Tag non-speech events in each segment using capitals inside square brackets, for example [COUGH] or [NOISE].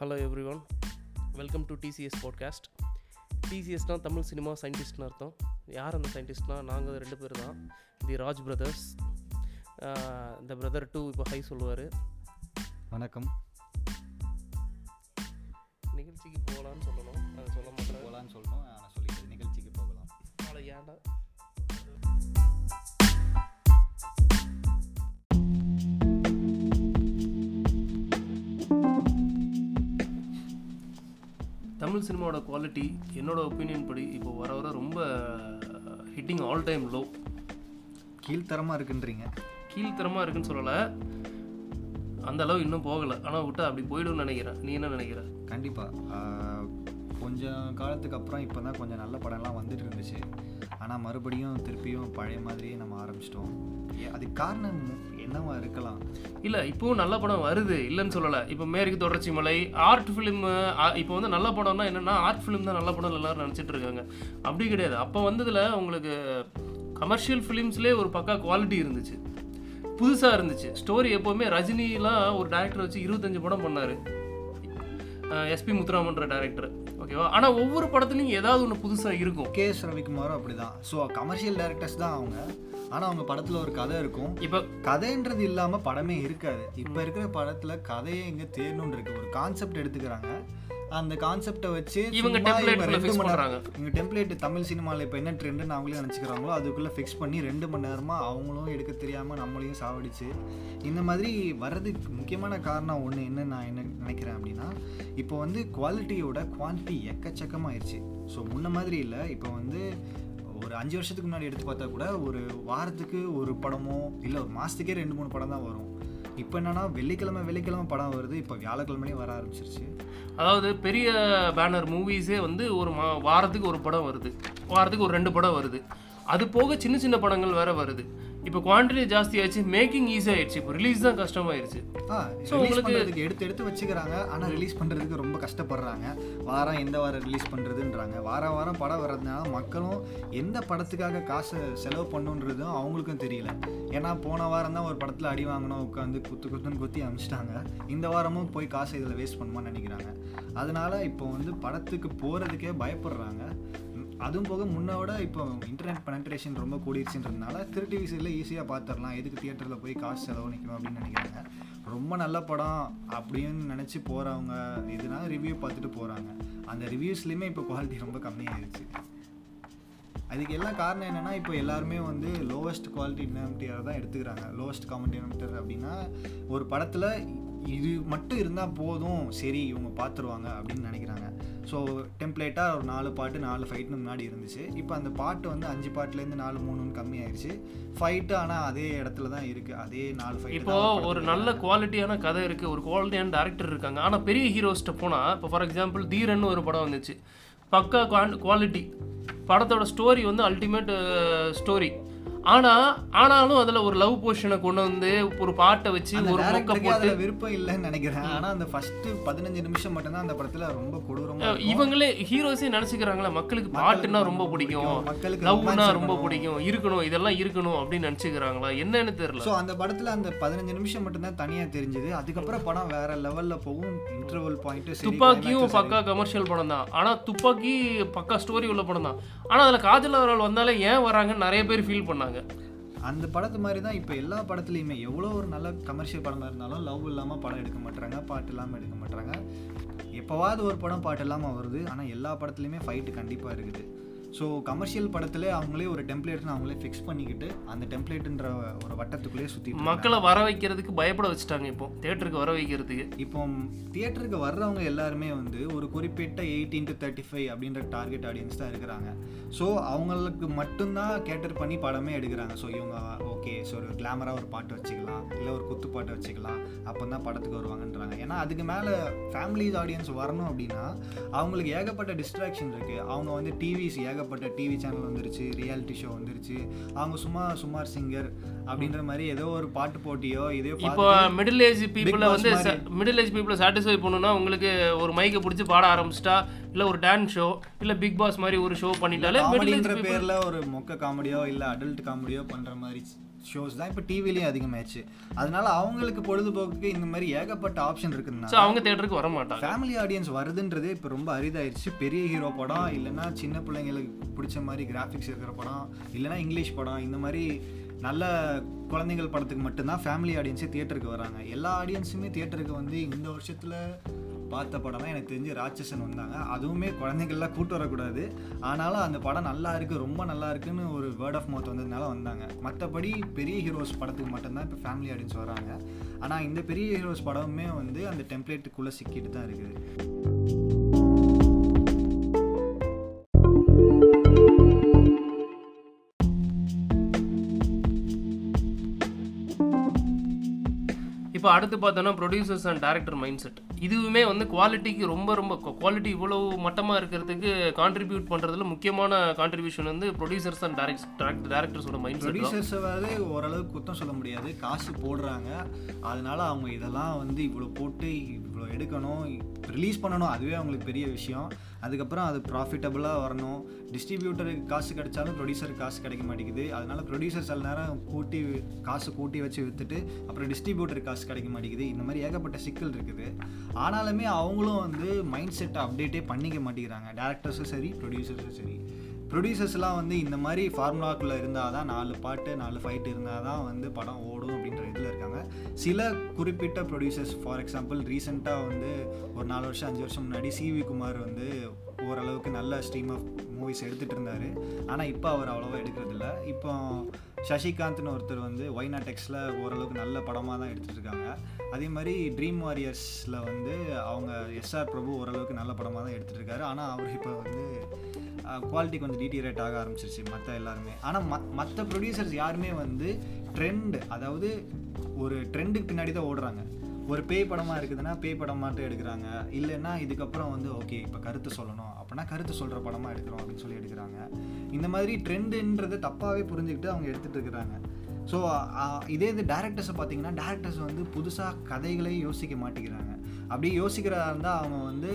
Hello every one welcome to TCS podcast டிசிஎஸ்னால் Tamil cinema சயின்டிஸ்ட்னு அர்த்தம். யார் அந்த சயின்டிஸ்ட்னால் நாங்கள் ரெண்டு பேர் தான். தி ராஜ் பிரதர்ஸ் இந்த பிரதர் டூ இப்போ ஹை சொல்லுவார். வணக்கம். சினிமாவோட குவாலிட்டி என்னோட ஒப்பீனியன் படி இப்போ வர வர ரொம்ப ஹிட்டிங் ஆல் டைம் லோ கீழ்த்தரமாக இருக்குன்றீங்க. கீழ்த்தரமாக இருக்குன்னு சொல்லலை. அந்த அளவு இன்னும் போகலை. ஆனால் விட்டா அப்படி போயிடும்னு நினைக்கிறேன். நீ என்ன நினைக்கிற? கண்டிப்பாக கொஞ்சம் காலத்துக்கு அப்புறம் இப்போ தான் கொஞ்சம் நல்ல படம்லாம் வந்துட்டு இருந்துச்சு. ஆனால் மறுபடியும் திருப்பியும் பழைய மாதிரியே நம்ம ஆரம்பிச்சிட்டோம். அதுக்கு காரணம் என்னவா இருக்கலாம்? இல்லை இப்போவும் நல்ல படம் வருது. இல்லைன்னு சொல்லலை. இப்போ மேற்கு தொடர்ச்சி மலை ஆர்ட் ஃபிலிம் இப்போ வந்து நல்ல படம்னா என்னென்னா ஆர்ட் ஃபிலிம் தான் நல்ல படம் எல்லாரும் நினச்சிட்டு இருக்காங்க. அப்படி கிடையாது. அப்போ வந்ததில் உங்களுக்கு கமர்ஷியல் ஃபிலிம்ஸ்லேயே ஒரு பக்கா குவாலிட்டி இருந்துச்சு. புதுசாக இருந்துச்சு. ஸ்டோரி எப்போவுமே ரஜினிலாம் ஒரு டேரக்டர் வச்சு இருபத்தஞ்சு படம் பண்ணார். எஸ்பி முத்துராமன்ற டேரக்டர் ஓகேவா ஆனால் ஒவ்வொரு படத்துலையும் ஏதாவது ஒன்று புதுசாக இருக்கும். கே எஸ் ரவிக்குமாரும் அப்படி தான் ஸோ கமர்ஷியல் டைரக்டர்ஸ் தான் அவங்க. ஆனால் அவங்க படத்தில் ஒரு கதை இருக்கும். இப்போ கதைன்றது இல்லாமல் படமே இருக்காது. இப்போ இருக்கிற படத்தில் கதையே எங்கே தேரணும்னு இருக்கு. ஒரு கான்செப்ட் எடுத்துக்கிறாங்க. அந்த கான்செப்டை வச்சு இவங்க குள்ள ரெண்டு மணி நேரம். இவங்க டெம்ப்ளேட் தமிழ் சினிமாவில் இப்போ என்ன ட்ரெண்டுன்னு அவங்களே நினச்சிக்கிறாங்களோ அதுக்குள்ளே ஃபிக்ஸ் பண்ணி ரெண்டு மணி நேரமாக அவங்களும் எடுக்க தெரியாமல் நம்மளையும் சாவடிச்சு இந்த மாதிரி வர்றதுக்கு முக்கியமான காரணம் ஒன்று என்ன நான் என்ன நினைக்கிறேன் அப்படின்னா இப்போ வந்து குவாலிட்டியோட குவான்டிட்டி எக்கச்சக்கமாயிருச்சு. ஸோ முன்ன மாதிரி இல்லை. இப்போ வந்து ஒரு அஞ்சு வருஷத்துக்கு முன்னாடி எடுத்து பார்த்தா கூட ஒரு வாரத்துக்கு ஒரு படமோ இல்லை ஒரு மாதத்துக்கே ரெண்டு மூணு படம் தான் வரும். இப்போ என்னன்னா வெள்ளிக்கிழமை வெள்ளிக்கிழமை படம் வருது. இப்போ வியாழக்கிழமையே வர ஆரம்பிச்சிருச்சு. அதாவது பெரிய பேனர் மூவிஸே வந்து ஒரு மா வாரத்துக்கு ஒரு படம் வருது. வாரத்துக்கு ஒரு ரெண்டு படம் வருது. அது போக சின்ன சின்ன படங்கள் வேற வருது. இப்போ குவான்டிட்டி ஜாஸ்தி ஆயிடுச்சு மேக்கிங் ஈஸி ஆயிடுச்சு. இப்போ ரிலீஸ் தான் கஷ்டமாயிருச்சு. ரிலீஸ் உங்களுக்கு- எடுத்து எடுத்து வச்சுக்கிறாங்க. ஆனால் ரிலீஸ் பண்ணுறதுக்கு ரொம்ப கஷ்டப்படுறாங்க. வாரம் எந்த வாரம் ரிலீஸ் பண்ணுறதுன்றாங்க வாரம் வாரம் படம் வர்றதுனால மக்களும் எந்த படத்துக்காக காசை செலவு பண்ணுன்றதும் அவங்களுக்கும் தெரியல. ஏன்னா போன வாரம் தான் ஒரு படத்தில் அடி வாங்கணும் உட்காந்து குத்து குத்துன்னு குத்தி அமிச்சிட்டாங்க. இந்த வாரமும் போய் காசை இதில் வேஸ்ட் பண்ணுமான்னு நினைக்கிறாங்க. அதனால இப்போ வந்து படத்துக்கு போகிறதுக்கே பயப்படுறாங்க. அதுவும் போக முன்னோட இப்போ இன்டர்நெட் பெனட்ரேஷன் ரொம்ப கூடிருச்சுன்றதுனால திரு டிவி ஈஸியாக பார்த்துடலாம் எதுக்கு தியேட்டரில் போய் காசு செலவழிக்கணும் அப்படின்னு நினைக்கிறாங்க. ரொம்ப நல்ல படம் அப்படின்னு நினச்சி போகிறவங்க இதனால ரிவ்யூ பார்த்துட்டு போகிறாங்க அந்த ரிவ்யூஸ்லேயுமே இப்போ குவாலிட்டி ரொம்ப கம்மியாகிடுச்சு அதுக்கு எல்லாம் காரணம் என்னென்னா இப்போ எல்லாருமே வந்து லோவஸ்ட் குவாலிட்டி டினாமிட்டர் தான் எடுத்துக்கிறாங்க. லோவஸ்ட் காமன் டினாமிட்டர் அப்படின்னா ஒரு படத்தில் இது மட்டும் இருந்தால் போதும் சரி இவங்க பார்த்துருவாங்க அப்படின்னு நினைக்கிறாங்க. ஸோ டெம்ப்ளேட்டாக ஒரு நாலு பாட்டு நாலு ஃபைட்னு முன்னாடி இருந்துச்சு. இப்போ அந்த பாட்டு வந்து அஞ்சு பாட்டுலேருந்து நாலு மூணுன்னு கம்மியாயிருச்சு. ஃபைட்டு ஆனால் அதே இடத்துல தான் இருக்குது அதே நாலு ஃபைட் இப்போ ஒரு நல்ல குவாலிட்டியான கதை இருக்கு. ஒரு குவாலிட்டியான டேரக்டர் இருக்காங்க. ஆனால் பெரிய ஹீரோஸ்ட்ட போனால் இப்போ ஃபார் எக்ஸாம்பிள் தீரன் ஒரு படம் வந்துச்சு. பக்கா குவாலிட்டி படத்தோட ஸ்டோரி வந்து அல்டிமேட் ஸ்டோரி ஆனால் ஆனாலும் அதில் ஒரு லவ் போர்ஷனை கொண்டு வந்து ஒரு பாட்டை வச்சு ஒரு மொக்க போட்டு விருப்பம் இல்லைன்னு நினைக்கிறேன். ஆனால் அந்த ஃபஸ்ட்டு பதினஞ்சு நிமிஷம் மட்டும்தான் அந்த படத்தில் ரொம்ப கொடூரமாக இவங்களே ஹீரோஸே நினச்சிக்கிறாங்களே மக்களுக்கு பாட்டுன்னா ரொம்ப பிடிக்கும். மக்களுக்கு லவ்னா ரொம்ப. பிடிக்கும். இருக்கணும் இதெல்லாம் இருக்கணும் அப்படின்னு நினச்சிக்கிறாங்களா? என்னன்னு தெரியல. ஸோ அந்த படத்தில் அந்த பதினஞ்சு நிமிஷம் மட்டும்தான் தனியாக தெரிஞ்சுது. அதுக்கப்புறம் படம் வேற லெவலில் போகும். இன்டர்வல் பாயிண்ட்டு துப்பாக்கியும் பக்கா கமர்ஷியல் படம் தான். ஆனால் துப்பாக்கி பக்கா ஸ்டோரி உள்ள படம் தான். ஆனால் அதில் காஜல் அவர்கள் வந்தாலே ஏன் வராங்கன்னு நிறைய பேர் ஃபீல் பண்ணாங்க. அந்த படத்து மாதிரி தான் இப்போ எல்லா படத்துலையுமே எவ்வளோ ஒரு நல்ல கமர்ஷியல் படமாக இருந்தாலும் லவ் இல்லாமல் படம் எடுக்க மாட்டுறாங்க பாட்டு இல்லாமல் எடுக்க மாட்டுறாங்க எப்போவாவது ஒரு படம் பாட்டு இல்லாமல் வருது ஆனால் எல்லா படத்துலையுமே ஃபைட்டு கண்டிப்பாக இருக்குது. ஸோ கமர்ஷியல் படத்துல அவங்களே ஒரு டெம்ப்ளேட்னு அவங்களே ஃபிக்ஸ் பண்ணிக்கிட்டு அந்த டெம்ப்ளேட்டுன்ற ஒரு வட்டத்துக்குள்ளேயே சுற்றி மக்களை வர வைக்கிறதுக்கு பயப்பட வச்சுட்டாங்க இப்போ தேட்டருக்கு வர வைக்கிறதுக்கு. இப்போ தியேட்டருக்கு வர்றவங்க எல்லாருமே வந்து ஒரு குறிப்பிட்ட எயிட்டீன் டு தேர்ட்டி ஃபைவ் அப்படின்ற டார்கெட் ஆடியன்ஸ் தான் இருக்கிறாங்க. ஸோ அவங்களுக்கு மட்டும்தான் கேட்டர் பண்ணி படமே எடுக்கிறாங்க. ஸோ இவங்க ஓகே ஸோ ஒரு கிளாமராக ஒரு பாட்டு வச்சுக்கலாம் இல்லை ஒரு குத்து பாட்டு வச்சுக்கலாம் அப்போ தான் படத்துக்கு வருவாங்கன்றாங்க. ஏன்னா அதுக்கு மேலே ஃபேமிலிஸ் ஆடியன்ஸ் வரணும் அப்படின்னா அவங்களுக்கு ஏகப்பட்ட டிஸ்ட்ராக்ஷன் இருக்குது அவங்க வந்து டிவிஸ் ஏகப்பட்ட டிவி சேனல் வந்துருச்சு ரியாலிட்டி ஷோ வந்துருச்சு அவங்க சும்மா சுமார் சிங்கர் அப்படின்ற மாதிரி ஏதோ ஒரு பாட்டு போட்டியோ இதோ இப்போ மிடில் ஏஜ் பீப்புளை வந்து. மிடில் ஏஜ் பீப்புளை சாட்டிஸ்ஃபை பண்ணணும்னா உங்களுக்கு ஒரு மைக்கை பிடிச்சி பாட ஆரம்பிச்சிட்டா இல்லை ஒரு டான்ஸ் ஷோ இல்லை பிக் பாஸ் மாதிரி ஒரு ஷோ பண்ணிட்டாலே மிடில் பேர்ல ஒரு மொக்க காமெடியோ இல்ல அடல்ட் காமெடியோ பண்ற மாதிரி ஷோஸ் தான். இப்போ டிவிலையும் அதிகமாயிடுச்சு அதனால அவங்களுக்கு பொழுதுபோக்குக்கு இந்த மாதிரி ஏகப்பட்ட ஆப்ஷன் ஸோ இருக்குதுனால அவங்க தேட்டருக்கு வர மாட்டாங்க ஃபேமிலி ஆடியன்ஸ் வருதுன்றதே இப்போ ரொம்ப அரிதாயிருச்சு. பெரிய ஹீரோ படம் இல்லைன்னா சின்ன பிள்ளைங்களுக்கு பிடிச்ச மாதிரி கிராஃபிக்ஸ் இருக்கிற படம் இல்லைன்னா இங்கிலீஷ் படம் இந்த மாதிரி நல்ல குழந்தைகள் படத்துக்கு மட்டும்தான் ஃபேமிலி ஆடியன்ஸே தியேட்டருக்கு வராங்க. எல்லா ஆடியன்ஸுமே தியேட்டருக்கு வந்து இந்த வருஷத்தில் பார்த்த படம்னா எனக்கு தெரிஞ்சு ராட்சசன் வந்தாங்க. அதுவுமே குழந்தைகள்லாம் கூட்டு வரக்கூடாது. ஆனாலும் அந்த படம் நல்லா இருக்குது ரொம்ப நல்லா இருக்குன்னு ஒரு வேர்ட் ஆஃப் மவுத் வந்ததுனால வந்தாங்க. மற்றபடி பெரிய ஹீரோஸ் படத்துக்கு மட்டும்தான் இப்போ ஃபேமிலி ஆடியன்ஸ் வராங்க. ஆனால் இந்த பெரிய ஹீரோஸ் படமுமே வந்து அந்த டெம்ப்ளேட்டுக்குள்ளே சிக்கிட்டு தான் இருக்குது. இப்போ அடுத்து பார்த்தோன்னா producers and director mind set இதுவுமே வந்து குவாலிட்டிக்கு ரொம்ப ரொம்ப குவாலிட்டி இவ்வளவு மட்டமாக இருக்கிறதுக்கு கான்ட்ரிபியூட் பண்ணுறதுல முக்கியமான கான்ட்ரிபியூஷன் வந்து ப்ரொடியூசர்ஸ் அண்ட் டேரக்ட் டேரக்டர்ஸோட மைண்ட் ப்ரொடியூசர்ஸ் தான். வந்து ஓரளவுக்கு குத்தம் சொல்ல முடியாது. காசு போடுறாங்க. அதனால அவங்க இதெல்லாம் வந்து இவ்வளோ போட்டு இவ்வளோ எடுக்கணும் ரிலீஸ் பண்ணணும் அதுவே அவங்களுக்கு பெரிய விஷயம். அதுக்கப்புறம் அது ப்ராஃபிட்டபுளாக வரணும். டிஸ்ட்ரிபியூட்டருக்கு காசு கிடைச்சாலும் ப்ரொடியூசருக்கு காசு கிடைக்க மாட்டேங்குது. அதனால் ப்ரொடியூசர் சில நேரம் கூட்டி காசு கூட்டி வச்சு விற்றுட்டு அப்புறம் டிஸ்ட்ரிபியூட்டருக்கு காசு கிடைக்க மாட்டேங்குது. இந்த மாதிரி ஏகப்பட்ட சிக்கல் இருக்குது. ஆனாலுமே அவங்களும் வந்து மைண்ட் செட்டை அப்டேட்டே பண்ணிக்க மாட்டேங்கிறாங்க. டேரக்டர்ஸும் சரி ப்ரொடியூசர்ஸும் சரி. ப்ரொடியூசர்ஸ்லாம் வந்து இந்த மாதிரி ஃபார்முலாக்குள்ளே இருந்தால் தான் நாலு பாட்டு நாலு ஃபைட் இருந்தால் தான் வந்து படம் ஓடும் அப்படின்ற இதில் இருக்காங்க. சில குறிப்பிட்ட ப்ரொடியூசர்ஸ் ஃபார் எக்ஸாம்பிள் ரீசெண்டாக வந்து ஒரு நாலு வருஷம் அஞ்சு வருஷம் முன்னாடி சிவி குமார் வந்து ஓரளவுக்கு நல்ல ஸ்ட்ரீம் ஆஃப் மூவிஸ் எடுத்துகிட்டு இருந்தார். ஆனால் இப்போ அவர் அவ்வளோவா எடுக்கிறதில்ல இப்போ சசிகாந்த்னு ஒருத்தர் வந்து ஒய்னா டெக்ஸில் ஓரளவுக்கு நல்ல படமாக தான் எடுத்துகிட்டு இருக்காங்க. அதே மாதிரி ட்ரீம் வாரியர்ஸில் வந்து அவங்க எஸ்ஆர் பிரபு ஓரளவுக்கு நல்ல படமாக தான் எடுத்துகிட்டு இருக்காரு. ஆனால் அவர் இப்போ வந்து குவாலிட்டி கொஞ்சம் டீட்டீரேட் ஆக ஆரம்பிச்சிருச்சு மற்ற எல்லாருமே. ஆனால் ம மற்ற ப்ரொடியூசர்ஸ் யாருமே வந்து ட்ரெண்ட் அதாவது ஒரு ட்ரெண்டுக்கு பின்னாடி தான் ஓடுறாங்க. ஒரு பேய் படமாக இருக்குதுன்னா பேய் படம் மட்டும் எடுக்கிறாங்க. இல்லைன்னா இதுக்கப்புறம் வந்து ஓகே இப்போ கருத்து சொல்லணும் அப்படின்னா கருத்து சொல்கிற படமாக எடுக்கிறோம் அப்படின்னு சொல்லி எடுக்கிறாங்க. இந்த மாதிரி ட்ரெண்டுன்றதை தப்பாகவே புரிஞ்சுக்கிட்டு அவங்க எடுத்துகிட்டு இருக்கிறாங்க. ஸோ இதே இது டேரக்டர்ஸை பார்த்தீங்கன்னா டேரக்டர்ஸ் வந்து புதுசாக கதைகளையும் யோசிக்க மாட்டேங்கிறாங்க. அப்படியே யோசிக்கிறதா இருந்தால் அவங்க வந்து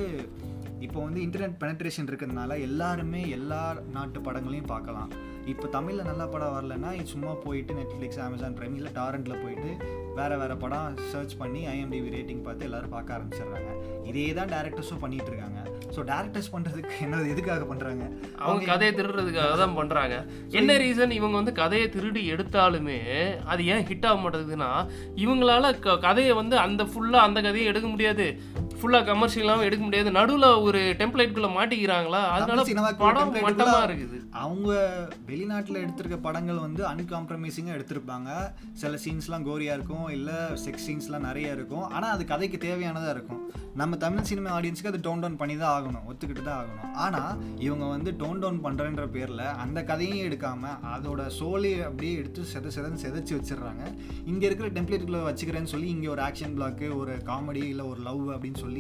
இப்போ வந்து இன்டர்நெட் பெனட்ரேஷன் இருக்கிறதுனால எல்லாருமே எல்லா நாட்டு படங்களையும் பார்க்கலாம். இப்போ தமிழில் நல்ல படம் வரலன்னா சும்மா போயிட்டு நெட்ஃப்ளிக்ஸ் அமேசான் ப்ரைம் இல்லை டாரண்ட்டில் போயிட்டு வேறு வேறு படம் சர்ச் பண்ணி ஐஎம்டிவி ரேட்டிங் பார்த்து எல்லாரும் பார்க்க ஆரம்பிச்சிடுறாங்க. இதே தான் டேரக்டர்ஸும் பண்ணிட்டு இருக்காங்க. ஸோ டேரக்டர்ஸ் பண்ணுறதுக்கு என்ன எதுக்காக பண்ணுறாங்க அவங்க கதையை திருடுறதுக்காக தான் பண்றாங்க. என்ன ரீசன் இவங்க வந்து கதையை திருடி எடுத்தாலுமே அது ஏன் ஹிட் ஆக மாட்டேங்குதுன்னா இவங்களால க- கதையை வந்து அந்த ஃபுல்லா அந்த கதையை எடுக்க முடியாது. ஃபுல்லா கமர்ஷியலாகவும் எடுக்க முடியாது. நடுவுல ஒரு டெம்ப்ளேட்குள்ள மாட்டிக்கிறாங்களா? அதனால படம் template மட்டமா குள்ள இருக்குது. அவங்க வெளிநாட்டில் எடுத்திருக்க படங்கள் வந்து அன்காம்ப்ரமைசிங்காக எடுத்திருப்பாங்க. சில சீன்ஸ்லாம் கோரியாக இருக்கும். இல்லை செக்ஸ் சீன்ஸ்லாம் நிறைய இருக்கும். ஆனால் அது கதைக்கு தேவையானதாக இருக்கும். நம்ம தமிழ் சினிமா ஆடியன்ஸ்க்கு அது டோன் டவுன் பண்ணி தான் ஆகணும். ஒத்துக்கிட்டு தான் ஆகணும். ஆனால் இவங்க வந்து டோன் டவுன் பண்ணுறன்ற பேரில் அந்த கதையும் எடுக்காமல் அதோட சோலி அப்படியே எடுத்து செத செதன்னு செதைச்சு வச்சிடுறாங்க. இங்கே இருக்கிற டெம்ப்ளேட்டுக்குள்ளே வச்சுக்கிறேன்னு சொல்லி இங்கே ஒரு ஆக்ஷன் பிளாக்கு ஒரு காமெடி இல்லை ஒரு லவ் அப்படின்னு சொல்லி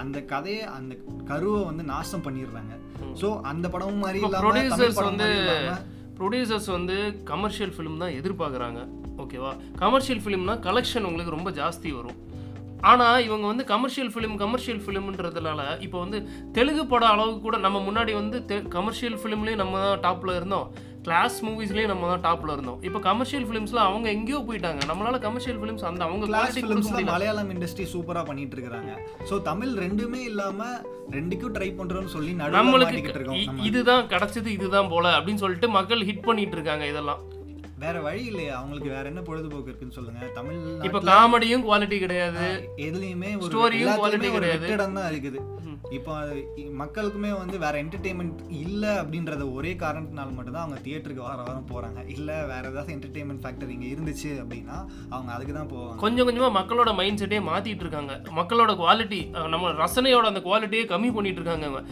அந்த கதையை அந்த கருவை வந்து நாசம் பண்ணிடுறாங்க. ஸோ அந்த படமும் மாதிரி இல்லாம தமிழ் ப்ரொடியூசர்ஸ் படம் வந்து ப்ரொடியூசர்ஸ் வந்து கமர்ஷியல் ஃபிலிம் தான் எதிர்பார்க்குறாங்க. ஓகேவா கமர்ஷியல் ஃபிலிம்னா கலெக்ஷன் உங்களுக்கு ரொம்ப ஜாஸ்தி வரும். ஆனால் இவங்க வந்து கமர்ஷியல் ஃபிலிம் கமர்ஷியல் ஃபிலிம்ன்றதுனால இப்போ வந்து தெலுங்கு படம் அளவுக்கு கூட நம்ம முன்னாடி வந்து கமர்ஷியல் ஃபிலிம்லேயும் நம்ம தான் டாப்பில் இருந்தோம். கிளாஸ் மூவிஸ்லேயும் நம்ம தான் டாப்பில் இருந்தோம். இப்போ கமர்ஷியல் ஃபிலிம்ஸில் அவங்க எங்கேயோ போயிட்டாங்க. நம்மளால கமர்ஷியல் ஃபிலிம்ஸ் அந்த அவங்க கிளாஸ் ஃபிலிம்ஸ்ல மலையாளம் இண்டஸ்ட்ரி சூப்பரா பண்ணிட்டு இருக்காங்க ஸோ தமிழ் ரெண்டுமே இல்லாம ரெண்டுக்கும் ட்ரை பண்றோம்னு சொல்லி நம்மளுக்கு. இதுதான் கிடைச்சது இதுதான் போல அப்படின்னு சொல்லிட்டு மக்கள் ஹிட் பண்ணிட்டு இருக்காங்க இதெல்லாம். வேற வழி இல்லையா? அவங்களுக்கு வேற என்ன பொழுதுபோக்கு இருக்குன்னு சொல்லுங்க. தமிழ் இப்போ காமெடியும் குவாலிட்டி கிடையாது. எதுலயுமே ஒரு quality ஒரு கிடையாது. வெற்றிடம் தான் இருக்குது. இப்போ மக்களுக்குமே வந்து வேற என்டர்டெயின்மெண்ட் இல்ல அப்படின்றத ஒரே காரணத்தினால மட்டும்தான் அவங்க தியேட்டருக்கு வார வாரம் போறாங்க. இல்ல வேற ஏதாவது என்டர்டெயின்மெண்ட் ஃபேக்டர் இங்க இருந்துச்சு அப்படின்னா அவங்க அதுக்கு தான் போவாங்க. கொஞ்சம் கொஞ்சமா மக்களோட மைண்ட் செட்டே மாத்திட்டு இருக்காங்க. மக்களோட குவாலிட்டி நம்ம ரசனையோட அந்த குவாலிட்டியே கம்மி பண்ணிட்டு இருக்காங்க அவங்க.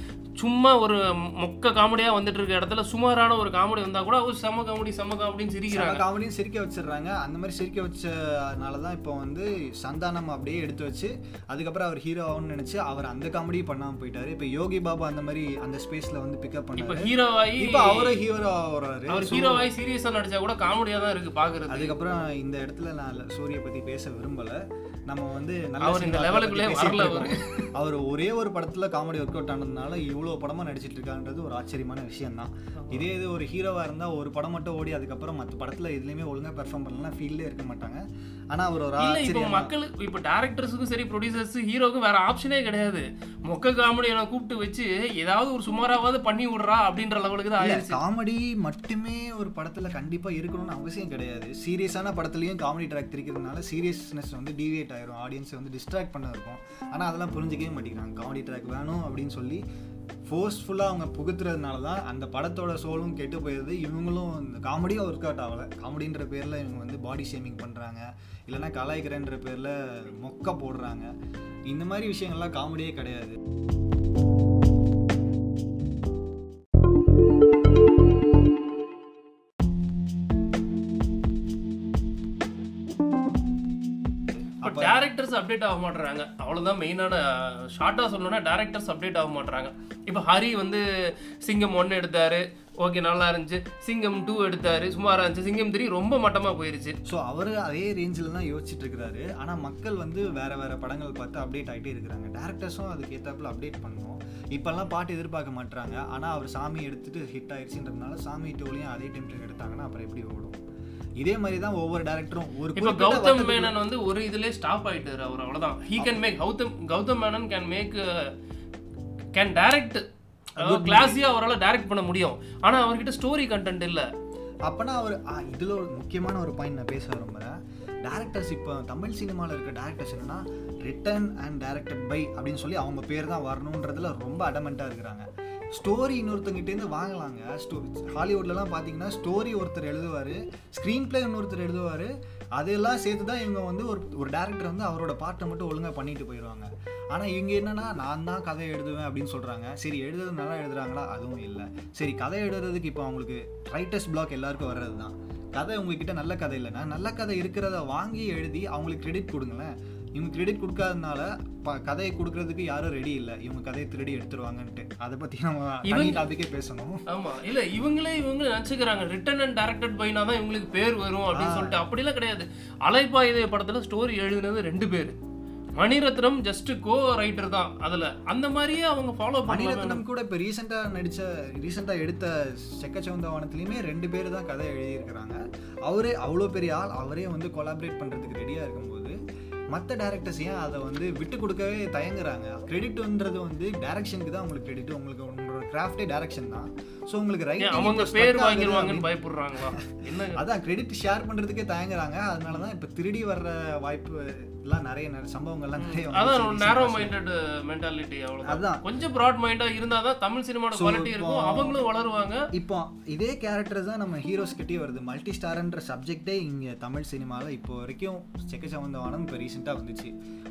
சும்மா ஒரு மொக்க காமெடியா வந்துட்டு இருக்க இடத்துல சுமாரான ஒரு காமெடி வந்தா கூட ஒரு செம காமெடி செம காமெடின்னு சிரிக்கிறாங்க காமெடியும் சிரிக்க வச்சிடுறாங்க. அந்த மாதிரி சிரிக்க வச்சனால தான் இப்போ வந்து சந்தானம் அப்படியே எடுத்து வச்சு அதுக்கப்புறம் அவர் ஹீரோ ஆகணும்னு நினைச்சு அவர் அந்த காமெடி பண்ணாம போயிட்டாரு. இப்போ யோகி பாபா அந்த மாதிரி அந்த ஸ்பேஸ்ல வந்து பிக்கப் இப்ப பண்ணாரு. ஹீரோவாயி இப்போ அவரே ஹீரோ ஆகுறாரு. அவர் ஹீரோவாயி சீரியஸா நடிச்சா கூட காமெடியா தான் இருக்கு பாக்குறது அதுக்கப்புறம் இந்த இடத்துல நான் சூரிய பத்தி பேச விரும்பல. நம்ம வந்து அவர் இந்த லெவலுக்குள்ளே வரல. அவர். ஒரே ஒரு படத்துல காமெடி ஒர்க் அவுட் ஆனதுனால இவ்வளவு படமா நடிச்சிட்டு இருக்கான்றது ஒரு ஆச்சரியமான விஷயம் தான் இதே இது ஒரு ஹீரோவா இருந்தா ஒரு படம் மட்டும் ஓடி அதுக்கப்புறம் மற்ற படத்துல எதுலயுமே ஒழுங்கா பெர்ஃபார்ம் பண்ணலாம் ஃபீல்டே இருக்க மாட்டாங்க. ஆனா அவர் ஒரு ஆச்சரியமா மக்கள் இப்போ டேரக்டர்ஸுக்கும் சரி ப்ரொடியூசர்ஸ் ஹீரோக்கும் வேற ஆப்ஷனே கிடையாது. மொக்க காமெடியை கூப்பிட்டு வச்சு ஏதாவது ஒரு சுமாராவது பண்ணி விடுறா அப்படின்ற லெவலுக்கு தான் ஆயிடுச்சு. காமெடி மட்டுமே ஒரு படத்துல கண்டிப்பா இருக்கணும்னு அவசியம் கிடையாது. சீரியஸான படத்துலயும் காமெடி ட்ராக் திரிக்கிறதுனால சீரியஸ்னஸ் வந்து டிவியேட் ஆயிரும். ஆடியன்ஸை வந்து டிஸ்ட்ராக்ட் பண்ண இருக்கும். ஆனால் அதெல்லாம் புரிஞ்சிக்கவே மாட்டேங்கிறாங்க. காமெடி ட்ராக் வேணும் அப்படின்னு சொல்லி ஃபோர்ஸ்ஃபுல்லாக அவங்க புகுத்துறதுனால தான் அந்த படத்தோட சோலும் கெட்டு போயிடுது இவங்களும் இந்த காமெடியும் ஒர்க் அவுட் ஆகலை. காமெடின்ற பேரில் இவங்க வந்து பாடி ஷேமிங் பண்ணுறாங்க இல்லைன்னா கலாய்க்கிறேன்ற பேரில் மொக்க போடுறாங்க. இந்த மாதிரி விஷயங்கள்லாம் காமெடியே கிடையாது. டேரக்டர்ஸ் அப்டேட் ஆக மாட்டேறாங்க அவ்வளோதான் மெயினான ஷார்ட்டாக சொல்லணும்னா டேரக்டர்ஸ் அப்டேட் ஆக மாட்டுறாங்க இப்போ ஹரி வந்து சிங்கம் ஒன்று எடுத்தார். ஓகே நல்லா இருந்துச்சு. சிங்கம் டூ எடுத்தார். சுமாராக இருந்துச்சு. சிங்கம் த்ரீ ரொம்ப மட்டமாக போயிருச்சு. ஸோ அவர் அதே ரேஞ்சில் தான் யோசிச்சுட்டு இருக்கிறாரு ஆனால் மக்கள் வந்து வேறு வேறு படங்கள் பார்த்து அப்டேட் ஆகிட்டே இருக்கிறாங்க. டேரக்டர்ஸும் அதுக்கு ஏற்றாப்புல அப்டேட் பண்ணுவோம். இப்போல்லாம் பாட்டு எதிர்பார்க்க மாட்டுறாங்க ஆனால் அவர் சாமி எடுத்துட்டு ஹிட் ஆயிடுச்சுன்றதுனால சாமி டோலையும் அதே டைம் எடுத்தாங்கன்னா அப்புறம் எப்படி ஓடும்? இதே மாதிரி தான் ஒவ்வொரு டேரக்டரும் ஒரு இப்போ கௌதம் மேனன் வந்து ஒரு இதுலேயே ஸ்டாப் ஆயிட்டாரு அவர் அவ்வளவுதான். He can make Gautham Gautham Menon can make can direct கிளாஸியாக அவரால் டைரக்ட் பண்ண முடியும். ஆனா அவர்கிட்ட ஸ்டோரி கண்டென்ட் இல்ல. அப்பனா அவர் இதுல ஒரு முக்கியமான ஒரு பாயிண்ட் நான் பேச விரும்புகிறேன் டேரக்டர்ஸ் இப்போ தமிழ் சினிமாவில் இருக்க டேரக்டர்ஸ் என்னன்னா ரிட்டன் அண்ட் டைரக்டட் பை அப்படின்னு சொல்லி அவங்க பேர் தான் வரணுன்றதுல ரொம்ப அடமெண்ட்டாக இருக்கிறாங்க. ஸ்டோரி இன்னொருத்தங்கிட்டேருந்து வாங்கலாங்க. ஸ்டோ ஹாலிவுட்லலாம் பார்த்தீங்கன்னா ஸ்டோரி ஒருத்தர் எழுதுவார் ஸ்க்ரீன் பிளே இன்னொருத்தர் எழுதுவார் அதெல்லாம் சேர்த்து தான் இவங்க வந்து ஒரு ஒரு டேரக்டர் வந்து அவரோட பாட்டை மட்டும் ஒழுங்காக பண்ணிட்டு போயிடுவாங்க ஆனால் இவங்க என்னென்னா நான் தான் கதை எழுதுவேன் அப்படின்னு சொல்கிறாங்க சரி எழுதுறது நல்லா எழுதுறாங்களா? அதுவும் இல்லை. சரி கதை எழுதுறதுக்கு இப்போ அவங்களுக்கு ரைட்டர்ஸ் பிளாக் எல்லாருக்கும் வர்றது தான் கதை உங்ககிட்ட நல்ல கதை இல்லைன்னா நல்ல கதை இருக்கிறத வாங்கி எழுதி அவங்களுக்கு கிரெடிட் கொடுங்களேன். இவங்க கிரெடிட் கொடுக்காதனால கதையை கொடுக்கறதுக்கு யாரும் ரெடி இல்லை. இவங்க கதையை திருடி எடுத்துருவாங்கன்ட்டு. அதை பற்றி நம்ம தனி டாபிக்கே பேசணும். ஆமா. இல்ல இவங்களே இவங்க நினைச்சுக்கிறாங்க. ரிட்டன் அண்ட் டைரக்டட் பைனா தான் இவங்களுக்கு பேர் வரும் அப்படின்னு சொல்லிட்டு. அப்படிலாம் கிடையாது. அலைப்பாயுதே படத்துல ஸ்டோரி எழுதுனது ரெண்டு பேர். மணிரத்னம் ஜஸ்ட் கோ ரைட்டர் தான் அதுல. அந்த மாதிரியே அவங்க ஃபாலோ பண்ணலாம் மணிரத்னம் கூட இப்போ ரீசெண்டாக நடித்த ரீசெண்டாக எடுத்த செக்கச்சவந்த வானத்துலேயுமே ரெண்டு பேர் தான் கதை எழுதியிருக்கிறாங்க. அவரே அவ்வளோ பெரிய ஆள். அவரே வந்து கொலாபரேட் பண்ணுறதுக்கு ரெடியாக இருக்கும்போது மற்ற டேரக்டர்ஸ் ஏன் அதை வந்து விட்டு கொடுக்கவே தயங்குறாங்க? கிரெடிட்ன்றது வந்து டைரக்ஷனுக்கு தான் உங்களுக்கு கிரெடிட் உங்களுக்கு உங்களோட கிராஃப்டே டைரக்ஷன் தான். ஸோ உங்களுக்கு ரைட் அவங்க பேர் வாங்கிடுவாங்கன்னு பயப்படுறாங்களா? என்ன? அதான் கிரெடிட் ஷேர் பண்ணுறதுக்கே தயங்குறாங்க. அதனால தான் இப்போ திருடி வர்ற வாய்ப்பு எல்லாம் நிறைய சம்பவங்கள்லாம் நிறைய அதான். நேரோ மைண்டட் மென்டாலிட்டி அவ்வளவுதான். அதான். கொஞ்சம் ப்ராட் மைண்டா இருந்தா தான் தமிழ் சினிமாவோட குவாலிட்டி இருக்கும். அவங்களும் வளருவாங்க. இப்போ இதே கேரக்டர் தான் நம்ம ஹீரோஸ் கிட்டே வருது. மல்டி ஸ்டார்ன்ற சப்ஜெக்டே இங்கே தமிழ் சினிமாவில் இப்போ வரைக்கும் செக்கச்சவந்தவானம் இப்போ ரீசெண்டாக வந்துச்சு.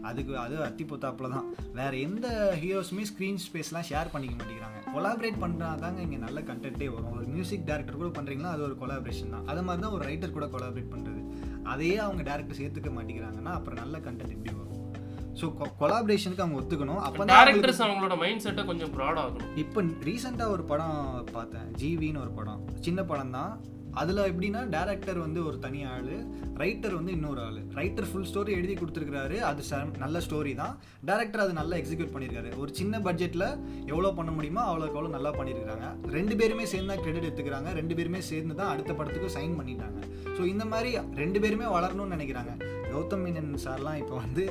அதுக்கு அது அத்தி பொத்தாப்புல தான். வேற எந்த ஹீரோஸுமே ஸ்க்ரீன் ஸ்பேஸ்லாம் ஷேர் பண்ணிக்க மாட்டேங்கிறாங்க. கொலாபரேட் பண்ணுறா தாங்க இங்கே நல்ல கண்டென்ட்டே வரும். ஒரு மியூசிக் டேரக்டர் கூட பண்ணுறீங்களா அது ஒரு கொலாபரேஷன் தான். அது மாதிரி தான் ஒரு ரைட்டர் கூட கொலாபரேட் பண்ணுறது அதையே அவங்க டேரக்டர் சேர்த்துக்க மாட்டேங்கிறாங்கன்னா அப்புறம் நல்ல கண்டென்ட் எப்படி வரும்? ஸோ கொலாபரேஷனுக்கு அவங்க ஒத்துக்கணும். அப்போ டேரக்டர்ஸ் அவங்களோட மைண்ட் செட்டை கொஞ்சம் ப்ராட் ஆகணும் இப்போ ரீசெண்டாக ஒரு படம் பார்த்தேன். ஜிவின்னு ஒரு படம். சின்ன படம் தான் அதில் எப்படின்னா டேரக்டர் வந்து ஒரு தனி ஆள் ரைட்டர் வந்து இன்னொரு ஆள். ரைட்டர் ஃபுல் ஸ்டோரி எழுதி கொடுத்துருக்காரு அது நல்ல ஸ்டோரி தான். டேரக்டர் அது நல்லா எக்ஸிக்யூட் பண்ணியிருக்காரு ஒரு சின்ன பட்ஜெட்டில் எவ்வளோ பண்ண முடியுமோ அவ்வளோக்கு அவ்வளோ நல்லா பண்ணியிருக்காங்க ரெண்டு பேருமே சேர்ந்து தான் கிரெடிட் எடுத்துக்கிறாங்க. ரெண்டு பேருமே சேர்ந்து தான் அடுத்த படத்துக்கு சைன் பண்ணிட்டாங்க. ஸோ இந்த மாதிரி ரெண்டு பேருமே வளரணும்னு நினைக்கிறாங்க. கௌதம் மேனன் சார்லாம் இப்போ வந்து